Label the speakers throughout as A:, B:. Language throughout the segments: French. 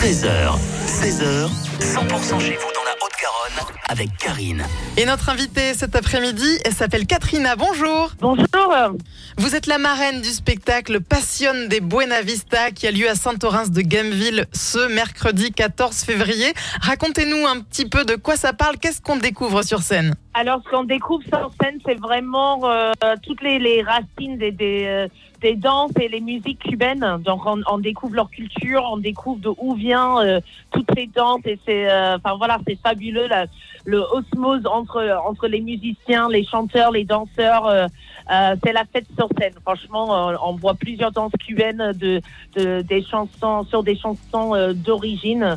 A: 13h, 16h, 100% chez vous dans la Haute-Garonne avec Karine.
B: Et notre invitée cet après-midi, elle s'appelle Katrina. Bonjour.
C: Bonjour.
B: Vous êtes la marraine du spectacle Passion des Buena Vista qui a lieu à Saint-Orens de Gameville ce mercredi 14 février. Racontez-nous un petit peu de quoi ça parle. Qu'est-ce qu'on découvre sur scène?
C: Alors, ce qu'on découvre sur scène, c'est vraiment euh, toutes les, racines des, des, euh, des danses et les musiques cubaines. Donc, on, découvre leur culture, on découvre de où vient euh, toutes ces danses et c'est, enfin voilà, c'est fabuleux la- le osmose entre entre les musiciens, les chanteurs, les danseurs. c'est la fête sur scène. Franchement, on voit plusieurs danses cubaines de, de des chansons sur des chansons d'origine.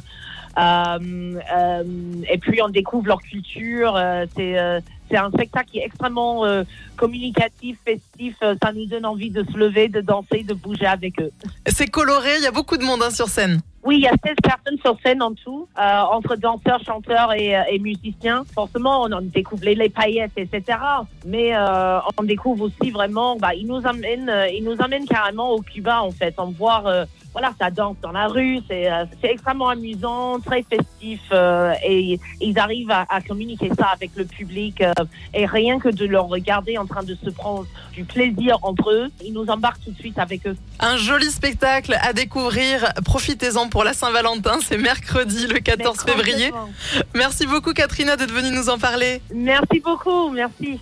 C: Euh, euh, et puis on découvre leur culture. euh, c'est c'est un spectacle qui est extrêmement euh, communicatif, festif. ça nous donne envie de se lever, de danser, de bouger avec eux.
B: C'est coloré, il y a beaucoup de monde hein, sur scène.
C: Oui, il y a 16 personnes sur scène en tout, euh, entre danseurs, chanteurs et, et musiciens. Forcément, on en découvre les, les paillettes, etc. Mais euh, on découvre aussi vraiment, bah, ils nous amènent, euh, ils nous amènent carrément au Cuba en fait. Voit, euh, voilà, ça danse dans la rue, c'est euh, extrêmement amusant, très festif, euh, et, et ils arrivent à, à communiquer ça avec le public. euh, et rien que de leur regarder en train de se prendre du plaisir entre eux, ils nous embarquent tout de suite avec eux.
B: Un joli spectacle à découvrir. Profitez-en pour la Saint-Valentin. C'est mercredi le 14
C: Mais
B: février. Merci beaucoup Katrina d'être venue nous en parler.
C: Merci beaucoup, merci.